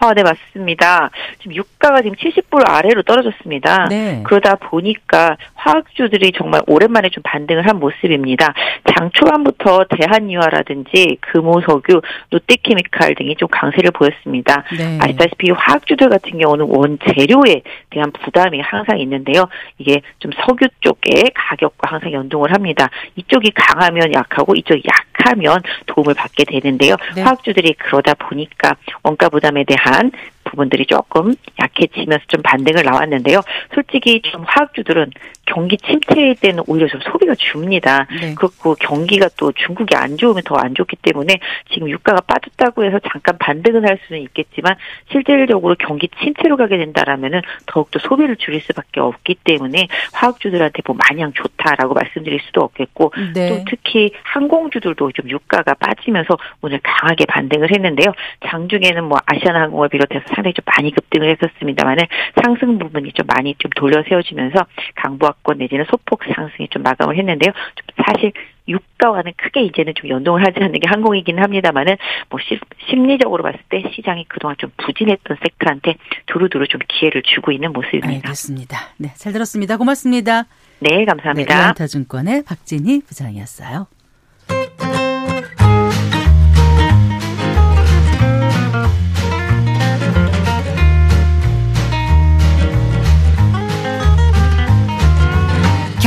아, 네, 맞습니다. 지금 유가가 지금 70불 아래로 떨어졌습니다. 네. 그러다 보니까 화학주들이 정말 오랜만에 좀 반등을 한 모습입니다. 장 초반부터 대한유화라든지 금호석유, 롯데케미칼 등이 좀 강세를 보였습니다. 네. 아시다시피 화학주들 같은 경우는 원재료에 대한 부담이 항상 있는데요. 이게 좀 석유 쪽의 가격과 항상 연동을 합니다. 이쪽이 강하면 약하고 이쪽이 약하면 도움을 받게 되는데요. 네. 화학주들이 그러다 보니까 원가 부담에 대한 부분들이 조금 약해지면서 좀 반등을 나왔는데요. 솔직히 좀 화학주들은 경기 침체일 때는 오히려 좀 소비가 줍니다. 네. 그렇고 경기가 또 중국이 안 좋으면 더 안 좋기 때문에 지금 유가가 빠졌다고 해서 잠깐 반등은 할 수는 있겠지만 실질적으로 경기 침체로 가게 된다라면은 더욱더 소비를 줄일 수밖에 없기 때문에 화학주들한테 뭐 마냥 좋다라고 말씀드릴 수도 없겠고 네. 또 특히 항공주들도 좀 유가가 빠지면서 오늘 강하게 반등을 했는데요. 장중에는 뭐 아시아나항공을 비롯해서 상당히 좀 많이 급등을 했었습니다만은 상승 부분이 좀 많이 좀 돌려 세워지면서 강보합권 내지는 소폭 상승이 좀 마감을 했는데요. 좀 사실 유가와는 크게 이제는 좀 연동을 하지 않는 게 항공이긴 합니다만은 뭐 시, 심리적으로 봤을 때 시장이 그동안 좀 부진했던 섹터한테 두루두루 좀 기회를 주고 있는 모습입니다. 알겠습니다. 네, 잘 들었습니다. 고맙습니다. 네, 감사합니다. 네, 타증권의 박진희 부장이었어요.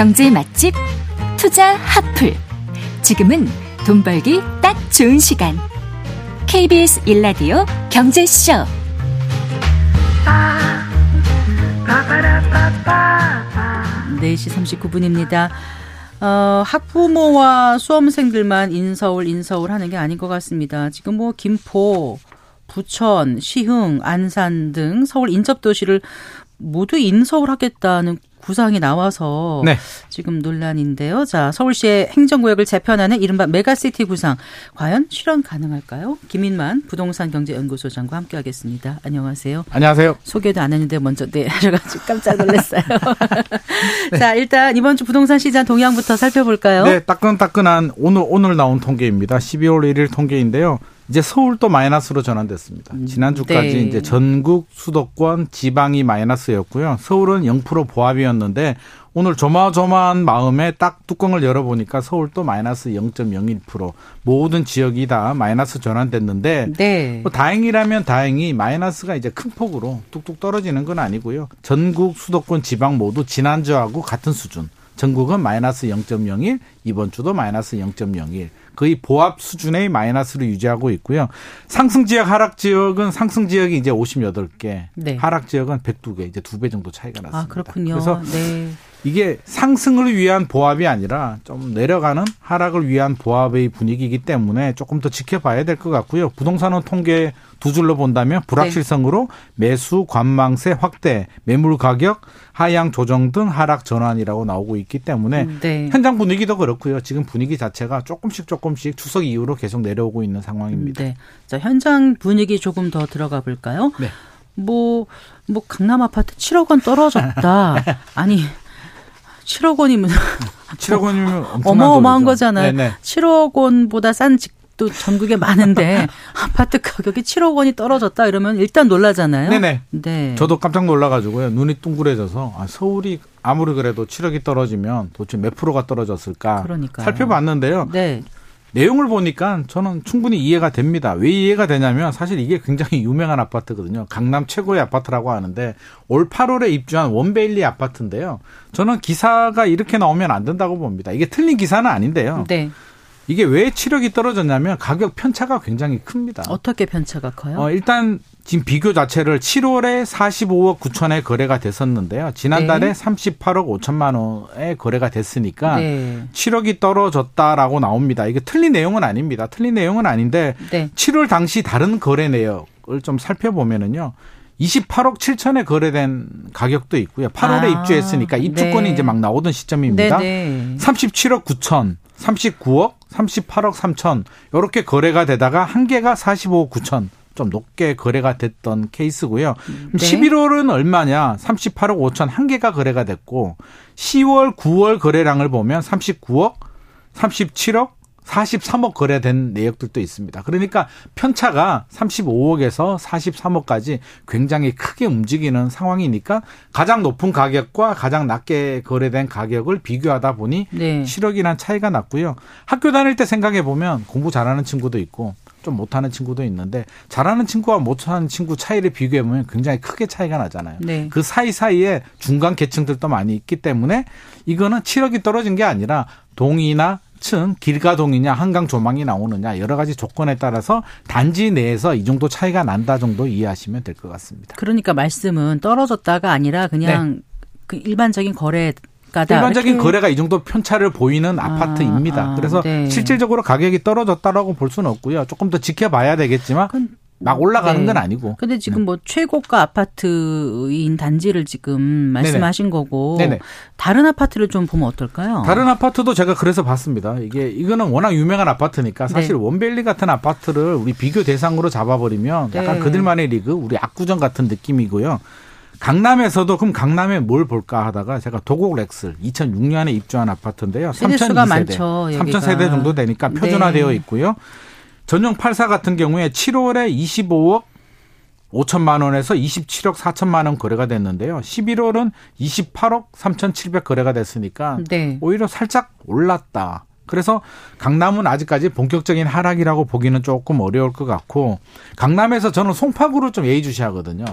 경제 맛집 투자 핫플. 지금은 돈 벌기 딱 좋은 시간. KBS 일라디오 경제쇼. 네시 39분입니다. 어, 학부모와 수험생들만 인서울, 인서울 하는 게 아닌 것 같습니다. 지금 뭐, 김포, 부천, 시흥, 안산 등 서울 인접 도시를 모두 인서울 하겠다는 구상이 나와서 네. 지금 논란인데요. 자, 서울시의 행정구역을 재편하는 이른바 메가시티 구상 과연 실현 가능할까요? 김인만 부동산 경제 연구소장과 함께 하겠습니다. 안녕하세요. 안녕하세요. 소개도 안 했는데 먼저 네 하셔 가지고 깜짝 놀랐어요. 네. 자, 일단 이번 주 부동산 시장 동향부터 살펴볼까요? 네, 따끈따끈한 오늘 오늘 나온 통계입니다. 12월 1일 통계인데요. 이제 서울도 마이너스로 전환됐습니다. 음, 지난주까지 네. 이제 전국 수도권 지방이 마이너스였고요. 서울은 0% 보합이었는데 오늘 조마조마한 마음에 딱 뚜껑을 열어보니까 서울도 마이너스 0.01% 모든 지역이 다 마이너스 전환됐는데 네. 뭐 다행이라면 다행히 마이너스가 이제 큰 폭으로 뚝뚝 떨어지는 건 아니고요. 전국 수도권 지방 모두 지난주하고 같은 수준. 전국은 마이너스 0.01, 이번 주도 마이너스 0.01. 거의 보합 수준의 마이너스를 유지하고 있고요. 상승 지역, 하락 지역은 상승 지역이 이제 58개, 네. 하락 지역은 102개, 이제 두 배 정도 차이가 났습니다. 아, 그렇군요. 그래서 네. 이게 상승을 위한 보합이 아니라 좀 내려가는 하락을 위한 보합의 분위기이기 때문에 조금 더 지켜봐야 될 것 같고요. 부동산은 통계 두 줄로 본다면 불확실성으로 매수 관망세 확대, 매물 가격 하향 조정 등 하락 전환이라고 나오고 있기 때문에 네. 현장 분위기도 그렇고요. 지금 분위기 자체가 조금씩 조금씩 추석 이후로 계속 내려오고 있는 상황입니다. 네. 자, 현장 분위기 조금 더 들어가 볼까요? 네. 뭐, 뭐, 강남 아파트 7억 원 떨어졌다. 아니, 7억 원이면 7억 원이면 어마어마한 거잖아요. 네네. 7억 원보다 싼 집 도 전국에 많은데 아파트 가격이 7억 원이 떨어졌다 이러면 일단 놀라잖아요. 네네. 네. 저도 깜짝 놀라가지고요. 눈이 둥그레져서 아, 서울이 아무리 그래도 7억이 떨어지면 도대체 몇 프로가 떨어졌을까 그러니까요. 살펴봤는데요. 네. 내용을 보니까 저는 충분히 이해가 됩니다. 왜 이해가 되냐면 사실 이게 굉장히 유명한 아파트거든요. 강남 최고의 아파트라고 하는데 올 8월에 입주한 원베일리 아파트인데요. 저는 기사가 이렇게 나오면 안 된다고 봅니다. 이게 틀린 기사는 아닌데요. 네. 이게 왜 7억이 떨어졌냐면 가격 편차가 굉장히 큽니다. 어떻게 편차가 커요? 어, 일단 지금 비교 자체를 7월에 45억 9천에 거래가 됐었는데요. 지난달에 네. 38억 5천만 원에 거래가 됐으니까 네. 7억이 떨어졌다라고 나옵니다. 이게 틀린 내용은 아닙니다. 틀린 내용은 아닌데 네. 7월 당시 다른 거래 내역을 좀 살펴보면은요. 28억 7천에 거래된 가격도 있고요. 8월에 아, 입주했으니까 입주권이 네. 이제 막 나오던 시점입니다. 네네. 37억 9천, 39억, 38억 3천 이렇게 거래가 되다가 한 개가 45억 9천 좀 높게 거래가 됐던 케이스고요. 네. 11월은 얼마냐? 38억 5천 한 개가 거래가 됐고 10월, 9월 거래량을 보면 39억, 37억, 43억 거래된 내역들도 있습니다. 그러니까 편차가 35억에서 43억까지 굉장히 크게 움직이는 상황이니까 가장 높은 가격과 가장 낮게 거래된 가격을 비교하다 보니 네. 7억이란 차이가 났고요. 학교 다닐 때 생각해 보면 공부 잘하는 친구도 있고 좀 못하는 친구도 있는데 잘하는 친구와 못하는 친구 차이를 비교해 보면 굉장히 크게 차이가 나잖아요. 네. 그 사이 사이에 중간 계층들도 많이 있기 때문에 이거는 7억이 떨어진 게 아니라 동이나 층 길가동이냐 한강 조망이 나오느냐 여러 가지 조건에 따라서 단지 내에서 이 정도 차이가 난다 정도 이해하시면 될 것 같습니다. 그러니까 말씀은 떨어졌다가 아니라 그냥 네. 그 일반적인 거래 일반적인 이렇게. 거래가 이 정도 편차를 보이는 아, 파트입니다 아, 그래서 네. 실질적으로 가격이 떨어졌다라고 볼 수는 없고요. 조금 더 지켜봐야 되겠지만 막 올라가는 네. 건 아니고. 근데 지금 네. 뭐 최고가 아파트인 단지를 지금 말씀하신 네네. 거고 네네. 다른 아파트를 좀 보면 어떨까요? 다른 아파트도 제가 그래서 봤습니다. 이게 이거는 워낙 유명한 아파트니까 사실 네. 원벨리 같은 아파트를 우리 비교 대상으로 잡아버리면 약간 네. 그들만의 리그, 우리 압구정 같은 느낌이고요. 강남에서도 그럼 강남에 뭘 볼까 하다가 제가 도곡 렉스 2006년에 입주한 아파트인데요. 3,000세대, 3,000세대 정도 되니까 표준화되어 네. 있고요. 전용 84 같은 경우에 7월에 25억 5천만 원에서 27억 4천만 원 거래가 됐는데요. 11월은 28억 3,700 거래가 됐으니까 네. 오히려 살짝 올랐다. 그래서 강남은 아직까지 본격적인 하락이라고 보기는 조금 어려울 것 같고 강남에서 저는 송파구를 좀 예의주시하거든요.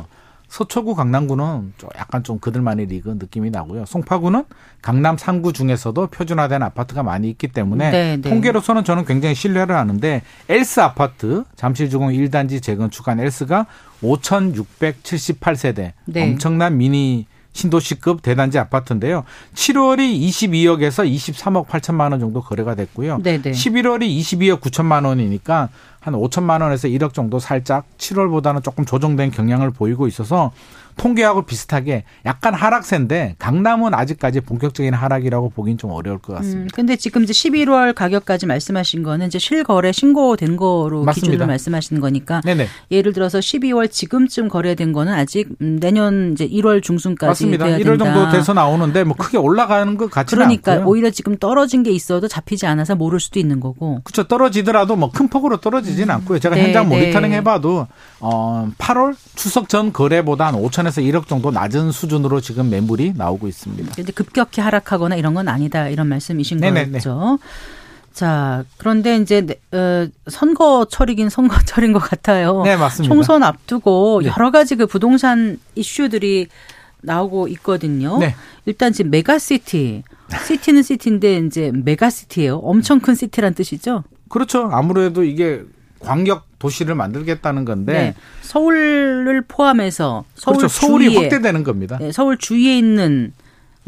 서초구 강남구는 약간 좀 그들만의 리그 느낌이 나고요. 송파구는 강남 3구 중에서도 표준화된 아파트가 많이 있기 때문에 네, 네. 통계로서는 저는 굉장히 신뢰를 하는데 엘스 아파트 잠실주공 1단지 재건축한 엘스가 5,678세대 네. 엄청난 미니 신도시급 대단지 아파트인데요. 7월이 22억에서 23억 8천만 원 정도 거래가 됐고요. 네네. 11월이 22억 9천만 원이니까 한 5천만 원에서 1억 정도 살짝 7월보다는 조금 조정된 경향을 보이고 있어서 통계하고 비슷하게 약간 하락세인데 강남은 아직까지 본격적인 하락이라고 보긴 좀 어려울 것 같습니다. 음, 근데 지금 이제 11월 가격까지 말씀하신 거는 이제 실거래 신고된 거로 맞습니다. 기준으로 말씀하시는 거니까 네네. 예를 들어서 12월 지금쯤 거래된 거는 아직 음, 내년 이제 1월 중순까지 맞습니다. 돼야 1월 정도 돼서 나오는데 뭐 크게 올라가는 것 같지는 그러니까 않고요. 오히려 지금 떨어진 게 있어도 잡히지 않아서 모를 수도 있는 거고. 그렇죠. 떨어지더라도 뭐 큰 폭으로 떨어지지는 음. 않고요. 제가 네, 현장 모니터링 네. 해봐도 어 8월 추석 전 거래보다 한 5천 5천에서 1억 정도 낮은 수준으로 지금 매물이 나오고 있습니다. 근데 급격히 하락하거나 이런 건 아니다 이런 말씀이신 네네네. 거죠. 자, 그런데 이제 어, 선거철이긴 선거철인 것 같아요. 네, 맞습니다. 총선 앞두고 네. 여러 가지 그 부동산 이슈들이 나오고 있거든요. 네. 일단 지금 메가시티, 시티는 시티인데 이제 메가시티예요. 엄청 큰 시티란 뜻이죠. 그렇죠. 아무래도 이게 광역 도시를 만들겠다는 건데 네. 서울을 포함해서 서울 그렇죠. 서울이 주위에, 확대되는 겁니다. 네, 서울 주위에 있는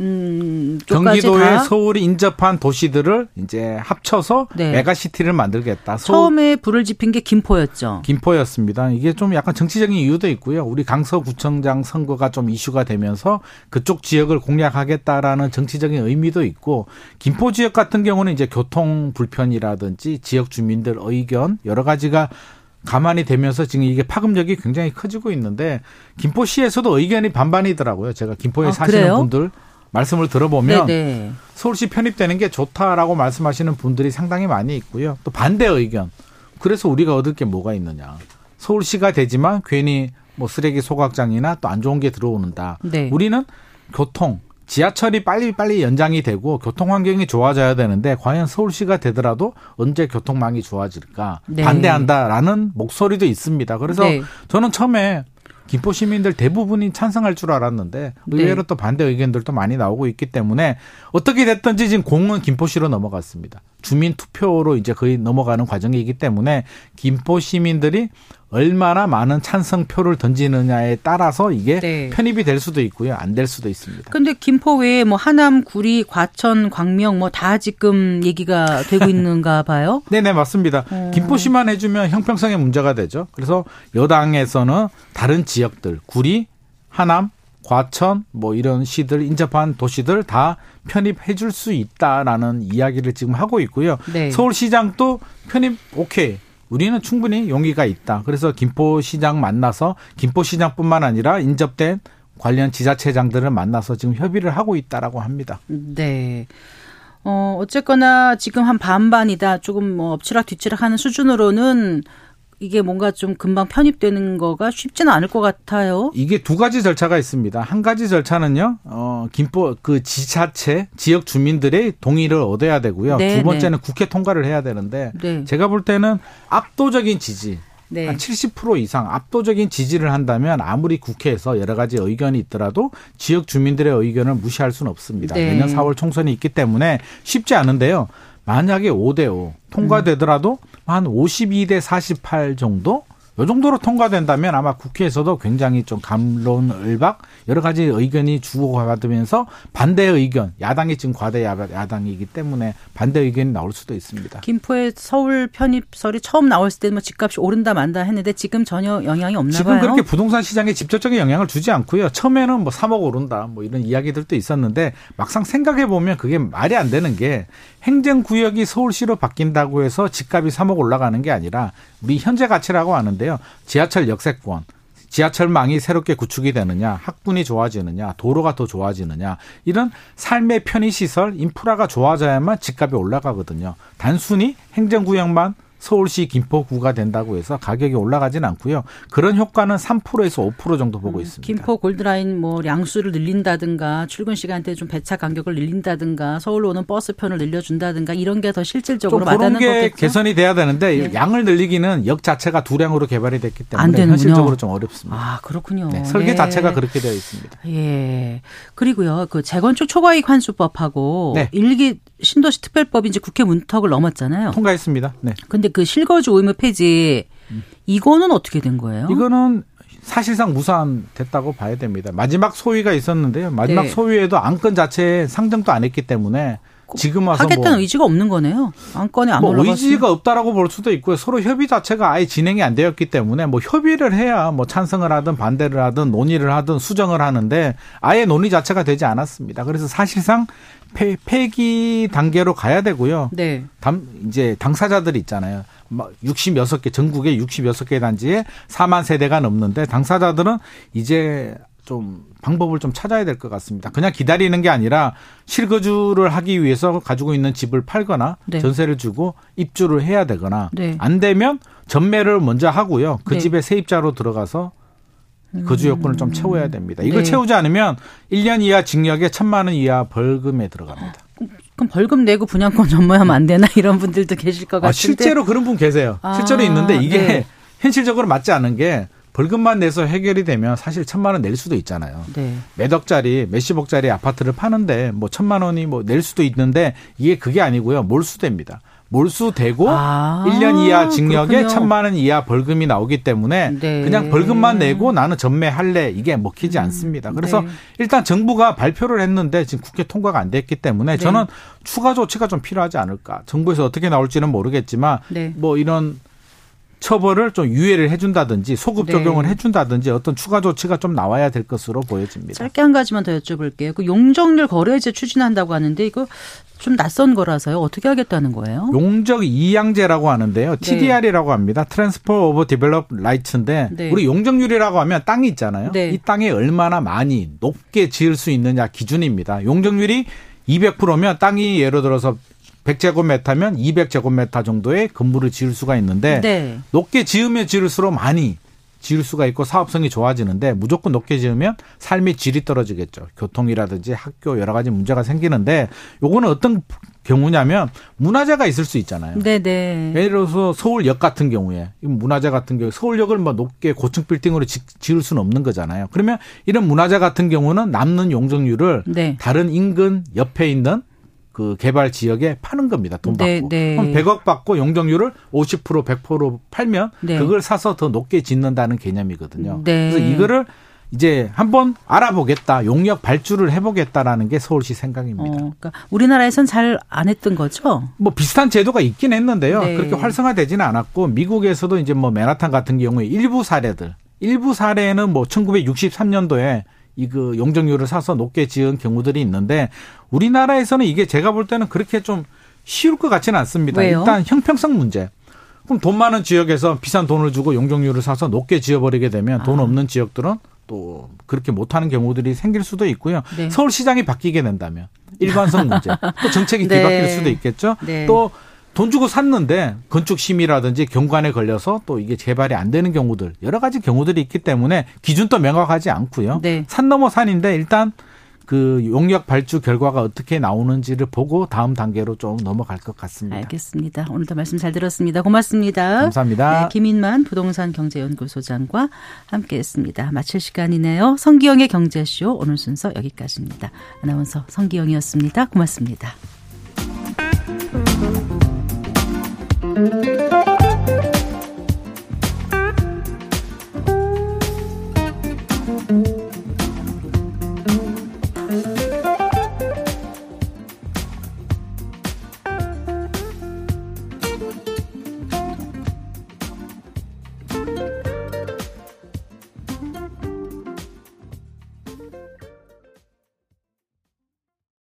음, 경기도에 서울이 인접한 도시들을 이제 합쳐서 네. 메가시티를 만들겠다. 처음에 불을 지핀 게 김포였죠. 김포였습니다. 이게 좀 약간 정치적인 이유도 있고요. 우리 강서구청장 선거가 좀 이슈가 되면서 그쪽 지역을 공략하겠다라는 정치적인 의미도 있고 김포 지역 같은 경우는 이제 교통 불편이라든지 지역 주민들 의견 여러 가지가 가만히 되면서 지금 이게 파급력이 굉장히 커지고 있는데 김포시에서도 의견이 반반이더라고요. 제가 김포에 아, 사시는 그래요? 분들 말씀을 들어보면 네네. 서울시 편입되는 게 좋다라고 말씀하시는 분들이 상당히 많이 있고요. 또 반대 의견. 그래서 우리가 얻을 게 뭐가 있느냐. 서울시가 되지만 괜히 뭐 쓰레기 소각장이나 또 안 좋은 게 들어오는다. 네. 우리는 교통, 지하철이 빨리 빨리 연장이 되고 교통 환경이 좋아져야 되는데 과연 서울시가 되더라도 언제 교통망이 좋아질까 네. 반대한다라는 목소리도 있습니다. 그래서 네. 저는 처음에 김포 시민들 대부분이 찬성할 줄 알았는데 의외로 네. 또 반대 의견들도 많이 나오고 있기 때문에 어떻게 됐든지 지금 공은 김포시로 넘어갔습니다. 주민 투표로 이제 거의 넘어가는 과정이기 때문에 김포 시민들이 얼마나 많은 찬성표를 던지느냐에 따라서 이게 네. 편입이 될 수도 있고요. 안 될 수도 있습니다. 근데 김포 외에 뭐 하남, 구리, 과천, 광명 뭐 다 지금 얘기가 되고 있는가 봐요. 네네 맞습니다. 어. 김포시만 해주면 형평성에 문제가 되죠. 그래서 여당에서는 다른 지역들 구리, 하남, 과천 뭐 이런 시들 인접한 도시들 다 편입해 줄 수 있다라는 이야기를 지금 하고 있고요. 네. 서울시장도 편입 오케이 우리는 충분히 용기가 있다. 그래서 김포시장 만나서 김포시장뿐만 아니라 인접된 관련 지자체장들을 만나서 지금 협의를 하고 있다라고 합니다. 네. 어, 어쨌거나 지금 한 반반이다. 조금 뭐 엎치락 뒤치락 하는 수준으로는 이게 뭔가 좀 금방 편입되는 거가 쉽지는 않을 것 같아요. 이게 두 가지 절차가 있습니다. 한 가지 절차는요, 어, 김포 그 지자체 지역 주민들의 동의를 얻어야 되고요. 네, 두 번째는 네. 국회 통과를 해야 되는데 네. 제가 볼 때는 압도적인 지지. 네. 한70% 이상 압도적인 지지를 한다면 아무리 국회에서 여러 가지 의견이 있더라도 지역 주민들의 의견을 무시할 수는 없습니다. 네. 내년 4월 총선이 있기 때문에 쉽지 않은데요. 만약에 5대5 통과되더라도 한 52대 48 정도 요 정도로 통과된다면 아마 국회에서도 굉장히 좀 감론을박 여러 가지 의견이 주고받으면서 반대 의견 야당이 지금 과대 야당이기 때문에 반대 의견이 나올 수도 있습니다. 김포에 서울 편입설이 처음 나왔을 때는 뭐 집값이 오른다 만다 했는데 지금 전혀 영향이 없나 지금 봐요. 지금 그렇게 부동산 시장에 직접적인 영향을 주지 않고요. 처음에는 뭐 3억 오른다 뭐 이런 이야기들도 있었는데 막상 생각해 보면 그게 말이 안 되는 게 행정구역이 서울시로 바뀐다고 해서 집값이 3억 올라가는 게 아니라 우리 현재 가치라고 하는데요. 지하철 역세권, 지하철망이 새롭게 구축이 되느냐, 학군이 좋아지느냐, 도로가 더 좋아지느냐, 이런 삶의 편의시설, 인프라가 좋아져야만 집값이 올라가거든요. 단순히 행정구역만 서울시 김포구가 된다고 해서 가격이 올라가진 않고요. 그런 효과는 3%에서 5% 정도 보고 음, 있습니다. 김포 골드라인 뭐 량수를 늘린다든가 출근 시간대 좀 배차 간격을 늘린다든가 서울로 오는 버스 편을 늘려준다든가 이런 게 더 실질적으로 와닿는 거겠죠. 개선이 돼야 되는데 네. 양을 늘리기는 역 자체가 두량으로 개발이 됐기 때문에 현실적으로 좀 어렵습니다. 아 그렇군요. 네, 설계 네. 자체가 그렇게 되어 있습니다. 예. 그리고요 그 재건축 초과이익 환수법하고 네. 일기 신도시 특별법이 이제 국회 문턱을 넘었잖아요. 통과했습니다. 네. 근데 그 실거주 의무 폐지 이거는 어떻게 된 거예요? 이거는 사실상 무산됐다고 봐야 됩니다. 마지막 소위가 있었는데요. 마지막 네. 소위에도 안건 자체에 상정도 안 했기 때문에 지금 와서 하겠다는 뭐 의지가 없는 거네요. 안건이 안뭐 올라갔으면. 의지가 없다라고 볼 수도 있고요. 서로 협의 자체가 아예 진행이 안 되었기 때문에 뭐 협의를 해야 뭐 찬성을 하든 반대를 하든 논의를 하든 수정을 하는데 아예 논의 자체가 되지 않았습니다. 그래서 사실상 폐, 폐기 단계로 가야 되고요. 네. 담, 이제 당사자들이 있잖아요. 막 66개 전국에 66개 단지에 4만 세대가 넘는데 당사자들은 이제 좀 방법을 좀 찾아야 될 것 같습니다. 그냥 기다리는 게 아니라 실거주를 하기 위해서 가지고 있는 집을 팔거나 네. 전세를 주고 입주를 해야 되거나 네. 안 되면 전매를 먼저 하고요. 그 네. 집에 세입자로 들어가서 거주 요건을 좀 채워야 됩니다. 이걸 네. 채우지 않으면 1년 이하 징역에 1천만 원 이하 벌금에 들어갑니다. 그럼 벌금 내고 분양권 전무하면 안 되나 이런 분들도 계실 것 아, 같은데. 아, 실제로 그런 분 계세요. 아, 실제로 있는데 이게 네. 현실적으로 맞지 않은 게 벌금만 내서 해결이 되면 사실 천만 원 낼 수도 있잖아요. 네. 몇 억짜리 몇십억짜리 아파트를 파는데 뭐 천만 원이 뭐 낼 수도 있는데 이게 그게 아니고요. 몰수됩니다. 몰수되고 아, 1년 이하 징역에 천만 원 이하 벌금이 나오기 때문에 네. 그냥 벌금만 내고 나는 전매할래 이게 먹히지 음, 않습니다. 그래서 네. 일단 정부가 발표를 했는데 지금 국회 통과가 안 됐기 때문에 네. 저는 추가 조치가 좀 필요하지 않을까. 정부에서 어떻게 나올지는 모르겠지만 네. 뭐 이런 처벌을 좀 유예를 해준다든지 소급 네. 적용을 네. 해준다든지 어떤 추가 조치가 좀 나와야 될 것으로 보여집니다. 짧게 한 가지만 더 여쭤볼게요. 그 용적률 거래제 추진한다고 하는데 이거 좀 낯선 거라서요. 어떻게 하겠다는 거예요? 용적 이양제라고 하는데요. TDR이라고 합니다. Transfer of Develop Rights인데 우리 용적률이라고 하면 땅이 있잖아요. 네. 이 땅에 얼마나 많이 높게 지을 수 있느냐 기준입니다. 용적률이 200%면 땅이 예를 들어서 100제곱미터면 200제곱미터 정도의 건물을 지을 수가 있는데 네. 높게 지으면 지을수록 많이 지을 수가 있고 사업성이 좋아지는데 무조건 높게 지으면 삶의 질이 떨어지겠죠. 교통이라든지 학교 여러 가지 문제가 생기는데 요거는 어떤 경우냐면 문화재가 있을 수 있잖아요. 네네. 네. 예를 들어서 서울역 같은 경우에 문화재 같은 경우에 서울역을 뭐 높게 고층 빌딩으로 지, 을 수는 없는 거잖아요. 그러면 이런 문화재 같은 경우는 남는 용적률을 네. 다른 인근 옆에 있는 그 개발 지역에 파는 겁니다. 돈 네, 받고. 네, 네. 100억 받고 용적률을 50% 100% 팔면 네. 그걸 사서 더 높게 짓는다는 개념이거든요. 네. 그래서 이거를 이제 한번 알아보겠다, 용역 발주를 해보겠다라는 게 서울시 생각입니다. 어, 그러니까 우리나라에선 잘 안 했던 거죠? 뭐 비슷한 제도가 있긴 했는데요. 네. 그렇게 활성화되지는 않았고 미국에서도 이제 뭐 맨하탄 같은 경우에 일부 사례들, 일부 사례는 뭐 1963년도에 이 그 용적률을 사서 높게 지은 경우들이 있는데 우리나라에서는 이게 제가 볼 때는 그렇게 좀 쉬울 것 같지는 않습니다. 왜요? 일단 형평성 문제. 그럼 돈 많은 지역에서 비싼 돈을 주고 용적률을 사서 높게 지어버리게 되면 돈 아. 없는 지역들은 또 그렇게 못하는 경우들이 생길 수도 있고요. 네. 서울 시장이 바뀌게 된다면 일관성 문제, 또 정책이 네. 뒤바뀔 수도 있겠죠. 네. 또 돈 주고 샀는데 건축 심의라든지 경관에 걸려서 또 이게 개발이 안 되는 경우들 여러 가지 경우들이 있기 때문에 기준도 명확하지 않고요. 네. 산 넘어 산인데 일단 그 용역 발주 결과가 어떻게 나오는지를 보고 다음 단계로 좀 넘어갈 것 같습니다. 알겠습니다. 오늘도 말씀 잘 들었습니다. 고맙습니다. 감사합니다. 네, 김인만 부동산 경제연구소장과 함께했습니다. 마칠 시간이네요. 성기영의 경제쇼 오늘 순서 여기까지입니다. 아나운서 성기영이었습니다. 고맙습니다. Thank you.